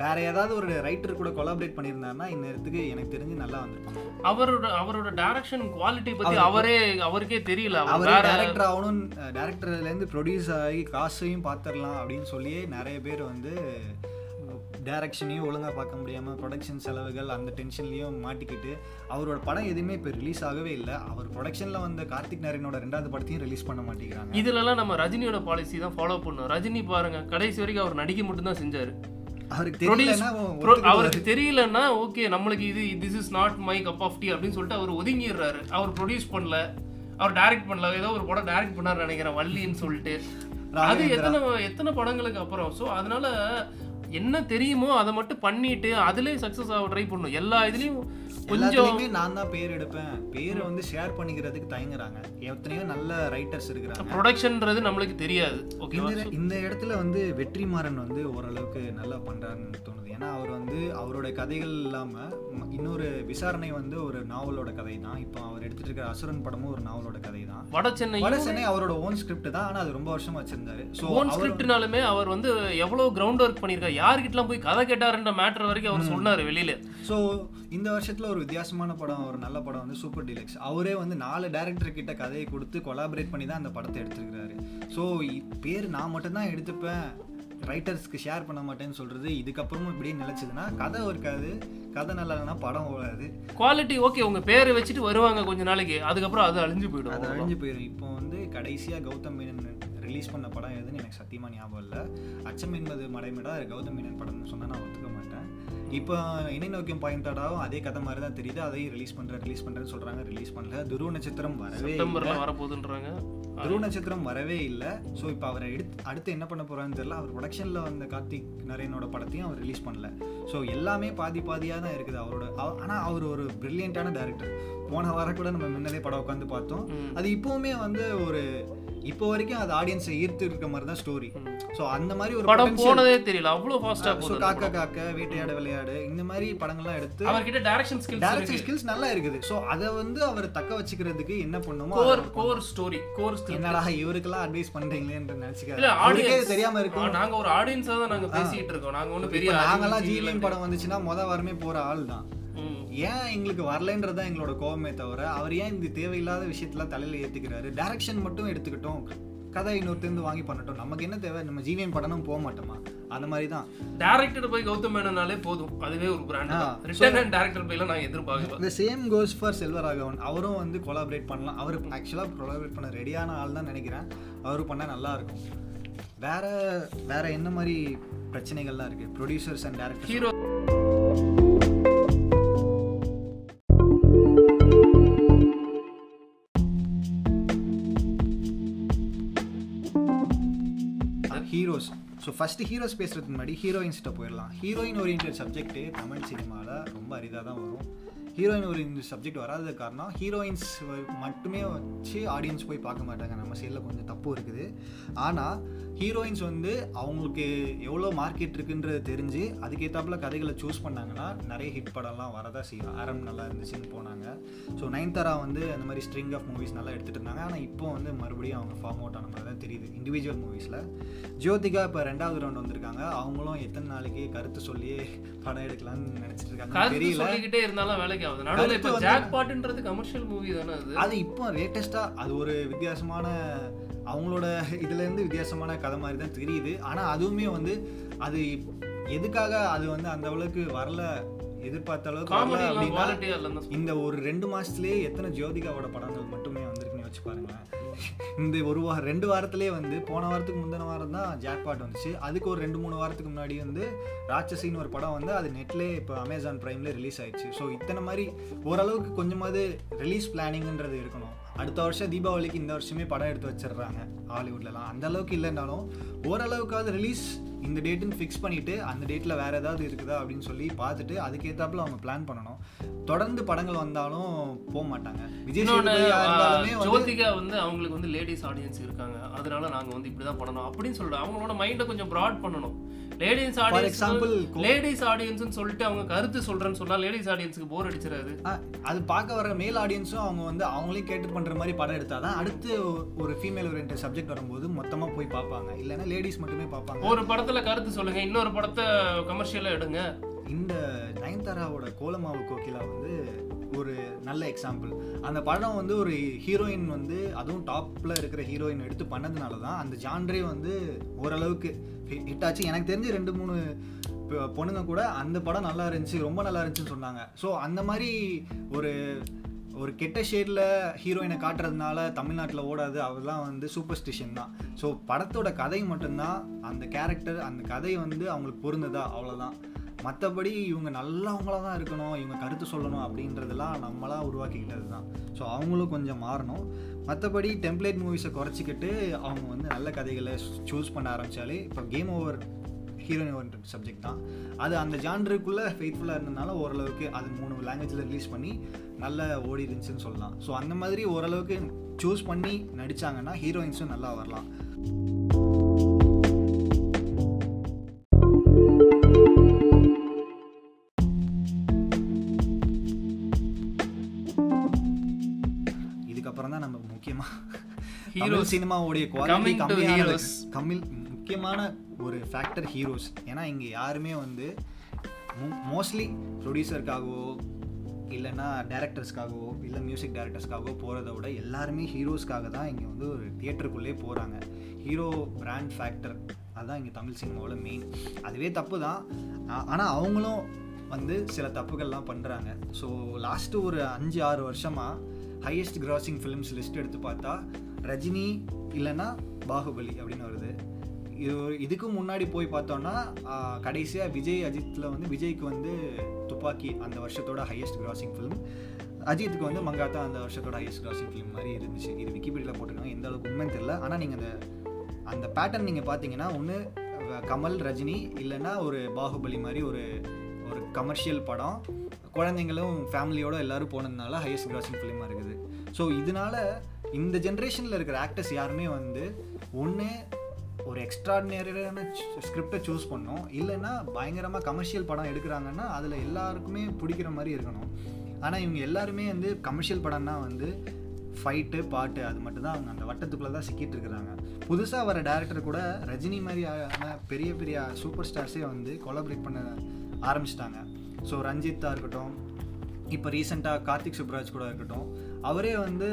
வேற ஏதாவது ஒரு ரைட்டர் கூட கொலாபரேட் பண்ணியிருந்தாருன்னா இந்த இடத்துக்கு எனக்கு தெரிஞ்சு நல்லா வந்திருப்பாங்க அவரோட அவரோட டைரக்ஷன் குவாலிட்டி பத்தி அவரே அவருக்கே தெரியல. அவர் டேரக்டர் ஆகணும் டேரக்டர்லேருந்து ப்ரொடியூஸ் ஆகி காசையும் பார்த்துடலாம் அப்படின்னு சொல்லியே நிறைய பேர் வந்து டேரக்ஷனையும் ஒழுங்காக பார்க்க முடியாமல் ப்ரொடக்ஷன் செலவுகள் அந்த டென்ஷன்லேயும் மாட்டிக்கிட்டு அவரோட படம் எதுவுமே இப்போ ரிலீஸ் ஆகவே இல்லை. அவர் ப்ரொடக்ஷனில் வந்த கார்த்திக் நாராயணோட ரெண்டாவது படத்தையும் ரிலீஸ் பண்ண மாட்டேங்கிறாங்க. இதுலலாம் நம்ம ரஜினியோட பாலிசி தான் ஃபாலோ பண்ணோம். ரஜினி பாருங்க கடைசி வரைக்கும் அவர் நடிக்க மட்டும் தான் செஞ்சாரு. அவருக்கு தெரியலன்னா ஓகே நம்மளுக்கு இது this is not my cup of tea அப்படின்னு சொல்லிட்டு அவர் ஒதுங்கிடுறாரு. அவர் ப்ரொடியூஸ் பண்ணல. அவர் டைரக்ட் பண்ணல. ஏதோ ஒரு படம் டைரக்ட் பண்ணாரு நினைக்கிறேன் வள்ளின்னு சொல்லிட்டு. அது எத்தனை எத்தனை படங்களுக்கு அப்புறம். ஸோ அதனால என்ன தெரியுமோ அதை மட்டும் பண்ணிட்டு அதுலேயே சக்ஸஸ் ஆக ட்ரை பண்ணணும். எல்லா இதுலேயும் கொஞ்சம் நான் தான் பேர் எடுப்பேன். பேரை வந்து ஷேர் பண்ணிக்கிறதுக்கு தயங்குறாங்க. எத்தனையோ நல்ல ரைட்டர்ஸ் இருக்கிறாங்க. ப்ரொடக்ஷன்ன்றது நம்மளுக்கு தெரியாது. ஓகேவா இந்த இடத்துல வந்து வெற்றிமாறன் வந்து ஓரளவுக்கு நல்லா பண்றாருன்னு தோணுது. ஏன்னா அவர் வந்து அவரோட கதைகள் இல்லாம ம- இன்னொரு விசாரணை வந்து ஒரு நாவலோட கதை தான் இப்போ அவர் எடுத்துட்டு இருக்கிற அசுரன் படமும் ஒரு நாவலோட கதை தான் வட சென்னை வட சென்னை அவரோட ஓன் ஸ்கிரிப்ட் தான். ஆனா அது ரொம்ப வருஷமா வச்சிருந்தாரு. ஸோ ஓன் ஸ்கிரிப்ட்னாலுமே அவர் வந்து எவ்வளவு கிரவுண்ட் ஒர்க் பண்ணியிருக்காரு. யார்கிட்டலாம் போய் கதை கேட்டாருன்ற மேட்டர் வரைக்கும் அவர் சொன்னாரு வெளியில. ஸோ இந்த வருஷத்துல ஒரு வித்தியாசமான படம் ஒரு நல்ல படம் வந்து சூப்பர் டீலக்ஸ் அவரே வந்து நாலு டேரக்டர் கிட்ட கதையை கொடுத்து கொலாபரேட் பண்ணி தான் அந்த படத்தை எடுத்திருக்கிறாரு. ஸோ பேர் நான் மட்டும்தான் எடுத்துப்பேன். ரைட்டர்ஸ்க்கு ஷேர் பண்ண மாட்டேன்னு சொல்றது இதுக்கப்புறமும் இப்படியே நிலைச்சதுன்னா கதை இருக்காது. கதை நல்லா இல்லைன்னா படம் ஓடாது. குவாலிட்டி ஓகே உங்க பேரை வச்சுட்டு வருவாங்க கொஞ்ச நாளைக்கு. அதுக்கப்புறம் அது அழிஞ்சு போயிடும். அது அழிஞ்சு போயிடும் இப்போ வந்து கடைசியா கௌதம் மேனன் ரிலீஸ் பண்ண படம் எதுன்னு எனக்கு சத்தியமா ஞாபகம் இல்லை. அச்சம் என்பது மடைமிடா கௌதம் மேனன் படம்னு சொன்னா நான் ஒத்துக்க மாட்டேன். இப்போ இணை நோக்கியம் பாயிண்டாடாவும் அதே கதை மாதிரி தான் தெரியுது. அதையும் ரிலீஸ் பண்றேன் ரிலீஸ் பண்றேன்னு சொல்றாங்க. ரிலீஸ் பண்ணல. துருவ நட்சத்திரம் வரவே வரப்போகுதுன்றாங்க. துருவ நட்சத்திரம் வரவே இல்லை. ஸோ இப்போ அவரை எடுத்து அடுத்து என்ன பண்ண போறான்னு தெரியல. அவர் ப்ரொடக்ஷனில் வந்த கார்த்திக் நரேனோட படத்தையும் அவர் ரிலீஸ் பண்ணல. ஸோ எல்லாமே பாதி பாதியாக தான் இருக்குது. அவரோட அவ- ஆனா அவர் ஒரு பிரில்லியண்டான டேரக்டர் போன வாரம் கூட நம்ம முன்னதே படம் உட்காந்து பார்த்தோம். அது இப்போவுமே வந்து ஒரு இப்போ வரைக்கும் அது ஆடியன்ஸை ஈர்த்து இருக்க மாதிரி தான் ஸ்டோரி ஸோ அந்த மாதிரி ஒரு படம் போனதே தெரியல. அவ்வளவு ஃபாஸ்டா ஸோ போகுது காக்க காக்க வேட்டையாட விளையாடு இந்த மாதிரி படங்கள்லாம் எடுத்து அவர்கிட்ட டைரக்ஷன் ஸ்கில்ஸ் டேரக்ஷன் ஸ்கில்ஸ் நல்லா இருக்குது. ஸோ அதை வந்து அவர் தக்க வச்சுக்கிறதுக்கு என்ன பண்ணுமோ core core story core script என்னடா இவருக்கெல்லாம் அட்வைஸ் பண்றீங்களேன்னு இல்ல நினைச்சுக்காரு ஆடியன்ஸ் தெரியாம இருக்கும். நாங்க ஒரு ஆடியன்ஸா தான் நாங்க பேசிட்டு இருக்கோம். நாங்க ஒண்ணு பெரிய நாங்கெல்லாம் இல்ல. படம் வந்துச்சுன்னா மொத வாரமே போற ஆள் தான். ஏன் எங்களுக்கு வரலன்றது தான் எங்களோட கோவமே தவிர அவர் ஏன் இந்த தேவையில்லாத விஷயத்தெல்லாம் தலையில ஏத்திக்கிறாரு? டைரக்ஷன் மட்டும் எடுத்துக்கிட்டோம். கதை இன்னொருத்தருந்து வாங்கி பண்ணட்டும். நமக்கு என்ன தேவை? நம்ம ஜிவிஎம் படமும் போக மாட்டோமா? அந்த மாதிரி தான் டைரக்டர் போய் கௌதம் மேனனாலே போதும். அதுவே ஒரு பிராண்ட் ரிட்டர்ன் அண்ட் டைரக்டர் போய்லாம் நான் எதிர்பார்க்கல. இந்த சேம் கோஸ் ஃபார் செல்வராகவன். அவரும் வந்து கொலாபரேட் பண்ணலாம். அவர் ஆக்சுவலாக கொலாபரேட் பண்ண ரெடியான ஆள் தான் நினைக்கிறேன். அவரும் பண்ணால் நல்லா இருக்கும். வேற வேற என்ன மாதிரி பிரச்சனைகள்லாம் இருக்கு? Producers and director hero so first heroes பேசுறதுக்கு முன்னாடி ஹீரோயின்ஸ்கிட்ட போயிடலாம். ஹீரோயின் ஓரியன்ட் சப்ஜெக்ட் தமிழ் சினிமாவில் ரொம்ப அரிதாக தான் வரும். ஹீரோயின் ஒரு இந்த சப்ஜெக்ட் வராதது காரணம் ஹீரோயின்ஸ் மட்டுமே வச்சு ஆடியன்ஸ் போய் பார்க்க மாட்டாங்க. நம்ம சைடில் கொஞ்சம் தப்பு இருக்குது. ஆனால் ஹீரோயின்ஸ் வந்து அவங்களுக்கு எவ்வளோ மார்க்கெட் இருக்குன்றது தெரிஞ்சு அதுக்கேற்றாப்புல கதைகளை சூஸ் பண்ணாங்கன்னா நிறைய ஹிட் படம்லாம் வரதான் செய்யும். ஆரம் நல்லா இருந்துச்சுன்னு போனாங்க. ஸோ நயன்தாரா வந்து அந்த மாதிரி ஸ்ட்ரிங் ஆஃப் மூவிஸ் நல்லா எடுத்துகிட்டு இருந்தாங்க. ஆனால் இப்போ வந்து மறுபடியும் அவங்க ஃபார்ம் அவுட் ஆன மாதிரி தான் தெரியுது இண்டிவிஜுவல் மூவிஸில் ஜோதிகா இப்போ ரெண்டாவது ரவுண்ட் வந்திருக்காங்க. அவங்களும் எத்தனை நாளைக்கு கருத்து சொல்லியே படம் எடுக்கலாம்னு நினச்சிட்டு இருக்காங்க தெரியல. சொல்லிக்கிட்டே இருந்தாலும் வேலைக்கு ஆகுது. நடுவில் கருத்து இப்போ வந்து- ஜாக் பாட்டுன்றது கமர்ஷியல் மூவி தானே அது? அது இப்போ லேட்டஸ்ட்டாக அது ஒரு வித்தியாசமான அவங்களோட இதுலேருந்து வித்தியாசமான கதை மாதிரி தான் தெரியுது. ஆனால் அதுவுமே வந்து அது எதுக்காக அது வந்து அந்த அளவுக்கு வரல எதிர்பார்த்த அளவுக்கு இந்த ஒரு ரெண்டு மாசத்துலயே எத்தனை ஜோதிகாவோட படங்கள் மட்டுமே வந்திருக்குன்னு வச்சு பாருங்களேன். இந்த ஒரு வாரம் ரெண்டு வாரத்திலே வந்து போன வாரத்துக்கு முந்தின வாரம் தான் ஜாக்பாட் வந்துச்சு. அதுக்கு ஒரு ரெண்டு மூணு வாரத்துக்கு முன்னாடி வந்து ராட்சசின்னு ஒரு படம் வந்து அது நெட்லேயே இப்போ அமேசான் ப்ரைம்ல ரிலீஸ் ஆயிடுச்சு. ஸோ இத்தனை மாதிரி ஓரளவுக்கு கொஞ்சமாவது ரிலீஸ் பிளானிங்ன்றது இருக்கணும். அடுத்த வருஷம் தீபாவளிக்கு இந்த வருஷமே படம் எடுத்து வச்சிடுறாங்க ஹாலிவுட்லலாம். அந்த அளவுக்கு இல்லைன்னாலும் ஓரளவுக்காவது ரிலீஸ் இந்த டேட்டுன்னு ஃபிக்ஸ் பண்ணிட்டு அந்த டேட்டில் வேற ஏதாவது இருக்குதா அப்படின்னு சொல்லி பார்த்துட்டு அதுக்கேற்றாப்புல அவங்க பிளான் பண்ணணும். தொடர்ந்து படங்கள் வந்தாலும் போக மாட்டாங்க. விஜய் ஜோதிகா வந்து அவங்களுக்கு வந்து லேடிஸ் ஆடியன்ஸ் இருக்காங்க. அதனால நாங்க வந்து இப்படிதான் பண்ணணும் அப்படின்னு சொல்லிட்டு அவங்களோட மைண்டை கொஞ்சம் ப்ராட் பண்ணணும். லேடிஸ் ஆடியன்ஸ் எக்ஸாம்பிள் லேடிஸ் ஆடியன்ஸ்னு சொல்லிட்டு அவங்க கருத்து சொல்றேன்னு சொன்னா லேடிஸ் ஆடியன்ஸ்க்கு போர் அடிச்சிடாது. அது பார்க்க வர மேல் ஆடியன்ஸும் அவங்க வந்து அவங்களே கேட்டு பண்ற மாதிரி படம் எடுத்தாதான் அடுத்து ஒரு ஃபீமேல் ஓரியன்ட் சப்ஜெக்ட் வரும்போது மொத்தமா போய் பார்ப்பாங்க. இல்லைன்னா லேடிஸ் மட்டுமே பார்ப்பாங்க. ஒரு படத்துல கருத்து சொல்லுங்க இன்னொரு படத்தை கமர்ஷியலா எடுங்க. இந்த நயன்தாராவோட கோலமாவு கோகிலா வந்து நல்ல எக்ஸாம்பிள் அந்த படம் வந்து ஒரு ஹீரோயின் வந்து அதுவும் டாப்பில் இருக்கிற ஹீரோயின் எடுத்து பண்ணதுனால தான் அந்த ஜான்ரே வந்து ஓரளவுக்கு ஹிட் ஆச்சு. எனக்கு தெரிஞ்சு ரெண்டு மூணு பொண்ணுங்க கூட அந்த படம் நல்லா இருந்துச்சு ரொம்ப நல்லா இருந்துச்சுன்னு சொன்னாங்க. ஸோ அந்த மாதிரி ஒரு ஒரு கெட்ட ஷேடில் ஹீரோயினை காட்டுறதுனால தமிழ்நாட்டில் ஓடாது அதெல்லாம் வந்து சூப்பர்ஸ்டிஷன் தான். ஸோ படத்தோட கதை மட்டும்தான் அந்த கேரக்டர் அந்த கதை வந்து அவங்களுக்கு பொருந்ததா? அவ்வளோதான் மற்றபடி இவங்க நல்லவங்களாக தான் இருக்கணும் இவங்க கருத்து சொல்லணும் அப்படின்றதெல்லாம் நம்மளாக உருவாக்கிக்கிட்டது தான். ஸோ அவங்களும் கொஞ்சம் மாறணும். மற்றபடி டெம்ப்ளேட் மூவிஸை குறைச்சிக்கிட்டு அவங்க வந்து நல்ல கதைகளை சூஸ் பண்ண ஆரம்பித்தாலே இப்போ கேம் ஓவர் ஹீரோயின் சப்ஜெக்ட் தான். அது அந்த ஜான்ருக்குள்ளே ஃபெய்த்ஃபுல்லாக இருந்ததுனால ஓரளவுக்கு அது மூணு லாங்குவேஜில் ரிலீஸ் பண்ணி நல்லா ஓடி இருந்துச்சுன்னு சொல்லலாம். ஸோ அந்த மாதிரி ஓரளவுக்கு சூஸ் பண்ணி நடித்தாங்கன்னா ஹீரோயின்ஸும் நல்லா வரலாம். ஹீரோ சினிமாவுடைய குவாலிட்டி கம்மியான heroes. கம்மி முக்கியமான ஒரு ஃபேக்டர் ஹீரோஸ் ஏன்னா இங்கே யாருமே வந்து மோஸ்ட்லி ப்ரொடியூசருக்காகவோ இல்லைன்னா டேரக்டர்ஸ்க்காகவோ இல்லை மியூசிக் டேரக்டர்ஸ்க்காகவோ போகிறத விட எல்லாருமே ஹீரோஸ்க்காக தான் இங்கே வந்து ஒரு தியேட்டருக்குள்ளே போகிறாங்க ஹீரோ பிராண்ட் ஃபேக்டர் அதுதான் இங்கே தமிழ் சினிமாவில் மெயின் அதுவே தப்பு தான். ஆனால் அவங்களும் வந்து சில தப்புகள்லாம் பண்ணுறாங்க ஸோ லாஸ்ட்டு ஒரு அஞ்சு ஆறு வருஷமாக ஹையஸ்ட் கிராசிங் ஃபிலிம்ஸ் லிஸ்ட் எடுத்து பார்த்தா ரஜினி இல்லைன்னா பாகுபலி அப்படின்னு வருது. இது இதுக்கு முன்னாடி போய் பார்த்தோன்னா கடைசியாக விஜய் அஜித்தில் வந்து விஜய்க்கு வந்து துப்பாக்கி அந்த வருஷத்தோட ஹையஸ்ட் கிராசிங் ஃபிலிம் அஜித்துக்கு வந்து மங்காத்தா அந்த வருஷத்தோட ஹையஸ்ட் கிராசிங் ஃபிலிம் மாதிரி இருந்துச்சு. இது விக்கிபீடியில் போட்டிருக்காங்க. எந்த அளவுக்கு உண்மைன்னு தெரியல. ஆனால் நீங்கள் அந்த அந்த பேட்டர்ன் நீங்கள் பார்த்தீங்கன்னா ஒன்று கமல் ரஜினி இல்லைன்னா ஒரு பாகுபலி மாதிரி ஒரு ஒரு கமர்ஷியல் படம். குழந்தைங்களும் ஃபேமிலியோடு எல்லாரும் போனதுனால ஹையஸ்ட் கிராசிங் ஃபிலிமாக இருக்குது. ஸோ இதனால் இந்த ஜென்ரேஷனில் இருக்கிற ஆக்டர்ஸ் யாருமே வந்து ஒன்று ஒரு எக்ஸ்ட்ராடினரியான ஸ்கிரிப்டை சூஸ் பண்ணோம் இல்லைன்னா பயங்கரமாக கமர்ஷியல் படம் எடுக்கிறாங்கன்னா அதில் எல்லாருக்குமே பிடிக்கிற மாதிரி இருக்கணும். ஆனால் இவங்க எல்லாருமே வந்து கமர்ஷியல் படம்னா வந்து ஃபைட்டு பாட்டு அது மட்டும்தான் அவங்க அந்த வட்டத்துக்குள்ளே தான் சிக்கிட்டு இருக்கிறாங்க. புதுசாக வர டேரக்டர் கூட ரஜினி மாதிரியான பெரிய பெரிய சூப்பர் ஸ்டார்ஸே வந்து கொலாபரேட் பண்ண ஆரம்பிச்சிட்டாங்க. ஸோ ரஞ்சித்தாக இருக்கட்டும் இப்போ ரீசெண்டாக கார்த்திக் சுப்ராஜ் கூட இருக்கட்டும் அவரே வந்து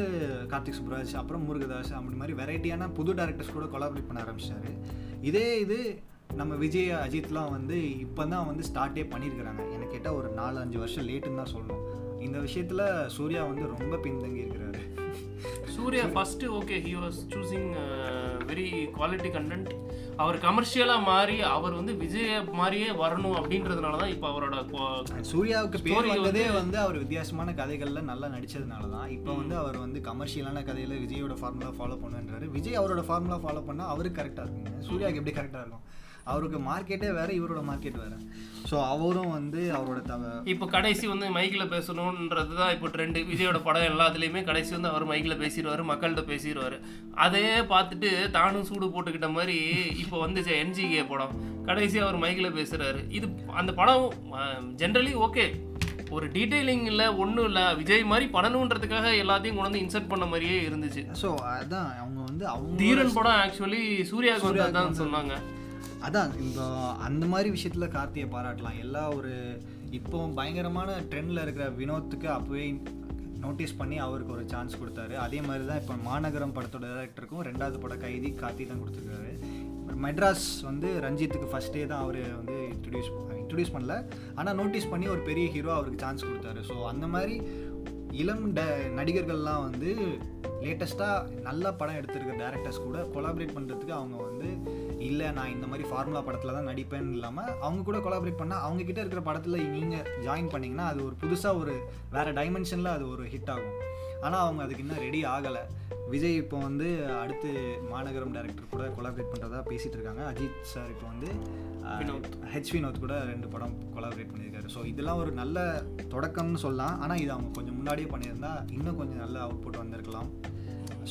கார்த்திக் சுப்ராஜ் அப்புறம் முருகதாஸ் அப்படி மாதிரி வெரைட்டியான புது டேரக்டர்ஸ் கூட கொலாபரேட் பண்ண ஆரம்பிச்சார். இதே இது நம்ம விஜய் அஜித்லாம் வந்து இப்போ தான் வந்து ஸ்டார்ட்டே பண்ணியிருக்கிறாங்க எனக்கு கேட்டால் ஒரு நாலு அஞ்சு வருஷம் லேட்டுன்னு தான் சொல்லணும். இந்த விஷயத்தில் சூர்யா வந்து ரொம்ப பின்தங்கி இருக்கிறாரு. Suriya first okay he was choosing very quality content அவர் கமர்ஷியலா மாறி அவர் வந்து விஜய மாதிரியே வரணும் அப்படின்றதுனால தான் இப்போ அவரோட சூர்யாவுக்கு பேர் வந்ததே வந்து அவர் வித்தியாசமான கதைகள்ல நல்லா நடிச்சதுனால தான் இப்போ வந்து அவர் வந்து கமர்ஷியலான கதையில விஜயோட ஃபார்முலா ஃபாலோ பண்ணுன்றாரு விஜய் அவரோட ஃபார்முலா ஃபாலோ பண்ணா அவருக்கு கரெக்டாக இருக்குங்க சூர்யாவுக்கு எப்படி கரெக்டாக இருக்கும்? அவருக்கு மார்க்கெட்டே வேற இவரோட மார்க்கெட் வேற. ஸோ அவரும் வந்து அவரோட தவ இப்போ கடைசி வந்து மைக்கில் பேசணுன்றது தான் இப்போ ட்ரெண்டு விஜயோட படம் எல்லாத்துலேயுமே கடைசி வந்து அவர் மைக்கில் பேசிடுவார் மக்கள்கிட்ட பேசிடுவார் அதையே பார்த்துட்டு தானும் சூடு போட்டுக்கிட்ட மாதிரி இப்போ வந்துச்சு என்ஜிகே படம். கடைசி அவர் மைக்கில் பேசுகிறாரு இது அந்த படம் ஜென்ரலி ஓகே ஒரு டீட்டெயிலிங் இல்லை ஒன்றும் இல்லை. விஜய் மாதிரி பண்ணணுன்றதுக்காக எல்லாத்தையும் கொண்டு வந்து இன்சர்ட் பண்ண மாதிரியே இருந்துச்சு. ஸோ அதான் அவங்க வந்து அவங்க தீரன் படம் ஆக்சுவலி சூர்யாவுக்கு வந்து அதான் சொன்னாங்க. அதான் இந்த அந்த மாதிரி விஷயத்துல கார்த்தியை பாராட்டலாம். எல்லா ஒரு இப்போ பயங்கரமான ட்ரெண்டில் இருக்கிற வினோத்துக்கு அப்போவே நோட்டீஸ் பண்ணி அவருக்கு ஒரு சான்ஸ் கொடுத்தாரு. அதே மாதிரி தான் இப்போ மாநகரம் படத்தோட டேரக்டருக்கும் ரெண்டாவது படம் கைதி கார்த்தி தான் கொடுத்துருக்காரு. மெட்ராஸ் வந்து ரஞ்சித்துக்கு ஃபஸ்ட்டே தான் அவர் வந்து இன்ட்ரடியூஸ் இன்ட்ரடியூஸ் பண்ணல. ஆனால் நோட்டீஸ் பண்ணி ஒரு பெரிய ஹீரோ அவருக்கு சான்ஸ் கொடுத்தாரு. ஸோ அந்த மாதிரி இளம் ட நடிகர்கள்லாம் வந்து லேட்டஸ்ட்டாக நல்ல படம் எடுத்திருக்க டேரக்டர்ஸ் கூட கொலாபரேட் பண்ணுறதுக்கு அவங்க வந்து இல்லை நான் இந்த மாதிரி ஃபார்முலா படத்தில் தான் நடிப்பேன்னு இல்லாமல் அவங்க கூட கொலாபரேட் பண்ணால் அவங்க கிட்ட இருக்கிற படத்தில் நீங்கள் ஜாயின் பண்ணிங்கன்னா அது ஒரு புதுசாக ஒரு வேறு டைமென்ஷனில் அது ஒரு ஹிட் ஆகும். ஆனால் அவங்க அதுக்கு இன்னும் ரெடி ஆகலை. விஜய் இப்போ வந்து அடுத்து மாநகரம் டைரக்டர் கூட கொலாபரேட் பண்ணுறதா பேசிகிட்டு இருக்காங்க. அஜித் சார் இப்போ வந்து ஹெச் வினோத். கூட ரெண்டு படம் கொலாபரேட் பண்ணியிருக்காரு. ஸோ இதெல்லாம் ஒரு நல்ல தொடக்கம்னு சொல்லலாம். ஆனால் இது அவங்க கொஞ்சம் முன்னாடியே பண்ணியிருந்தா இன்னும் கொஞ்சம் நல்ல அவுட்புட் வந்திருக்கலாம்.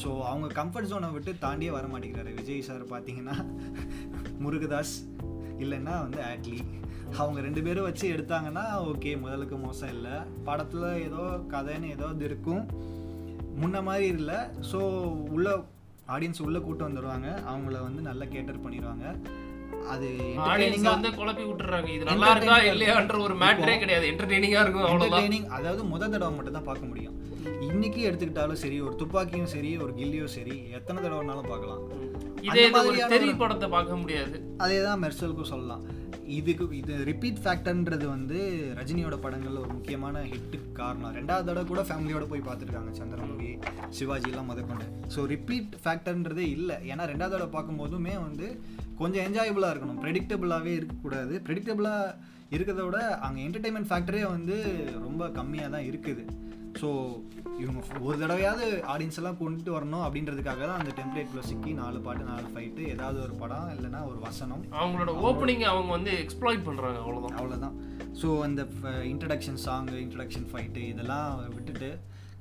ஸோ அவங்க கம்ஃபர்ட் ஜோனை விட்டு தாண்டியே வர மாட்டேங்கிறாரு. விஜய் சார் பார்த்தீங்கன்னா முருகதாஸ் இல்லைன்னா வந்து ஆட்லி. அவங்க ரெண்டு பேரும் வச்சு எடுத்தாங்கன்னா ஓகே முதலுக்கு மோசம் இல்லை. படத்தில் ஏதோ கதைன்னு ஏதோ இது இருக்கும். முன்ன மாதிரி இல்லை. ஸோ உள்ள ஆடியன்ஸ் உள்ளே கூட்டு வந்துடுவாங்க அவங்கள வந்து நல்லா கேட்டர் பண்ணிடுவாங்க. அது ஆடியன்ஸ் வந்து குழப்பி விட்டுறாங்க. இது நல்லா இருக்கா இல்லையான்ற ஒரு மேட்டரே கிடையாது. என்டர்டெய்னிங்காக இருக்கும் அதாவது முத தடவை மட்டும் தான் பார்க்க முடியும். இன்னைக்கு எடுத்துக்கிட்டாலும் சரி ஒரு துப்பாக்கியும் சரி ஒரு கில்லியும் சரி எத்தனை தடவைனாலும் பார்க்கலாம். இதே அந்த இது ஒரு மாதிரியான தெரி ஒரு- படத்தை பார்க்க முடியாது. அதே தான் மெர்சலுக்கும் சொல்லலாம். இதுக்கு இது ரிப்பீட் ஃபேக்டர்ன்றது வந்து ரஜினியோட படங்கள்ல ஒரு முக்கியமான ஹிட்டுக்கு காரணம். ரெண்டாவது தடவை கூட ஃபேமிலியோட போய் பார்த்துருக்காங்க சந்திரமுகி சிவாஜிலாம் முதற்கொண்டு ஸோ ரிப்பீட் ஃபேக்டர்ன்றதே இல்லை. ஏன்னா ரெண்டாவது தடவை பார்க்கும்போதுமே வந்து கொஞ்சம் என்ஜாயபுளாக இருக்கணும். ப்ரெடிக்டபுளாகவே இருக்கக்கூடாது. ப்ரெடிக்டபுளாக இருக்கிறத விட அங்கே என்டர்டைன்மெண்ட் ஃபேக்டரே வந்து ரொம்ப கம்மியாக தான் இருக்குது. ஸோ இவங்க ஒரு தடவையாவது ஆடியன்ஸ் எல்லாம் கொண்டுட்டு வரணும் அப்படின்றதுக்காக தான் அந்த டெம்ப்ளேட்ல சிக்கி நாலு பாட்டு நாலு ஃபைட்டு ஏதாவது ஒரு படம் இல்லைன்னா ஒரு வசனம். அவங்களோட ஓப்பனிங் அவங்க வந்து எக்ஸ்ப்ளாய்ட் பண்றாங்க அவ்வளவுதான். அவ்வளோதான் ஸோ அந்த இன்ட்ரடக்ஷன் சாங்கு இன்ட்ரடக்ஷன் ஃபைட்டு இதெல்லாம் விட்டுட்டு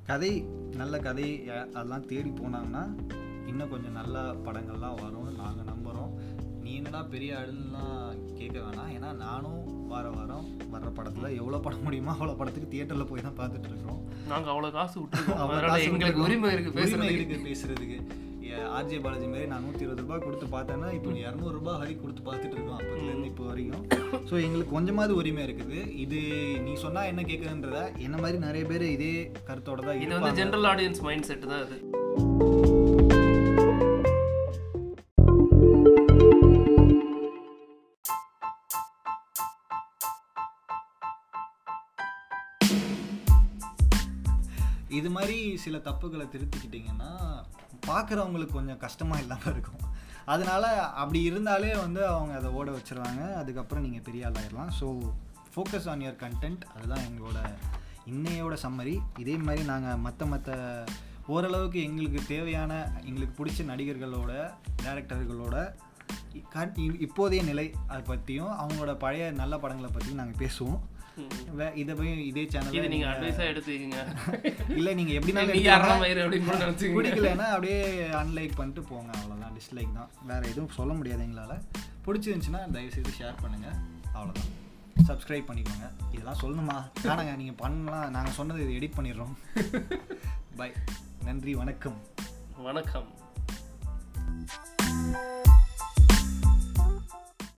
கதை நல்ல கதை அதெல்லாம் தேடி போனாங்கன்னா இன்னும் கொஞ்சம் நல்ல படங்கள்லாம் வரும்னு நாங்கள் நம்புகிறோம் நீ என்னடா பெரிய ஆளுலாம் கேட்க வேணாம். ஏன்னா நானும் வார வாரம் வர்ற படத்தில் எவ்வளோ படம் முடியுமோ அவ்வளோ படத்துக்கு தியேட்டரில் போய் தான் பார்த்துட்டு இருக்கிறோம் நாங்க அவ்வளவு காசு விட்டுருக்கோம். அவ்வளோ காசு எங்களுக்கு கொடுக்கணும். உரிமை இருக்கு உரிமை பேசுறதுக்கு. இருக்கு பேசுறதுக்கு. ஆர்ஜே பாலாஜி மாதிரி நான் நூற்றி இருபது ரூபாய் கொடுத்து பார்த்தேன்னா இப்போ இரநூறுபா ஹரி கொடுத்து பார்த்துட்டு இருக்கோம் அப்போதுலேருந்து இப்போ வரைக்கும். ஸோ எங்களுக்கு கொஞ்சமாவது உரிமை இருக்குது. இது நீ சொன்னா என்ன கேட்குதுன்றத என்ன மாதிரி நிறைய பேர் இதே கருத்தோட தான் இது வந்து. ஜென்ரல் ஆடியன்ஸ் மைண்ட் செட் தான் இது இது மாதிரி சில தப்புகளை திருத்திக்கிட்டிங்கன்னா பார்க்குறவங்களுக்கு கொஞ்சம் கஷ்டமாக இல்லாமல் இருக்கும். அதனால் அப்படி இருந்தாலே வந்து அவங்க அதை ஓட வச்சுருவாங்க. அதுக்கப்புறம் நீங்கள் பெரிய ஆளாயிடலாம் ஆயிடலாம் so focus on your content அதுதான் எங்களோட இன்னையோட சம்மரி இதே மாதிரி நாங்கள் மற்ற மற்ற ஓரளவுக்கு எங்களுக்கு தேவையான எங்களுக்கு பிடிச்ச நடிகர்களோட டேரக்டர்களோட கண்- இப்போதைய நிலை அதை பற்றியும் அவங்களோட பழைய நல்ல படங்களை பற்றியும் நாங்கள் பேசுவோம். இதை போய் இதே இது சேனலில் நீங்க அட்வைஸா எடுத்துக்கீங்க. இல்லை நீங்கள் எப்படினாலும் பிடிக்கலன்னா அப்படியே அன்லைக் பண்ணிட்டு போங்க அவ்வளோதான் டிஸ்லைக் தான். வேறு எதுவும் சொல்ல முடியாது எங்களால். பிடிச்சிருந்துச்சுன்னா தயவுசெய்து ஷேர் பண்ணுங்கள் அவ்வளோதான் சப்ஸ்கிரைப் பண்ணிக்கோங்க. இதெல்லாம் சொல்லணுமா? வேணாங்க நீங்கள் பண்ணலாம். நாங்கள் சொன்னது இது எடிட் பண்ணிடுறோம். [LAUGHS] பை நன்றி வணக்கம். வணக்கம்.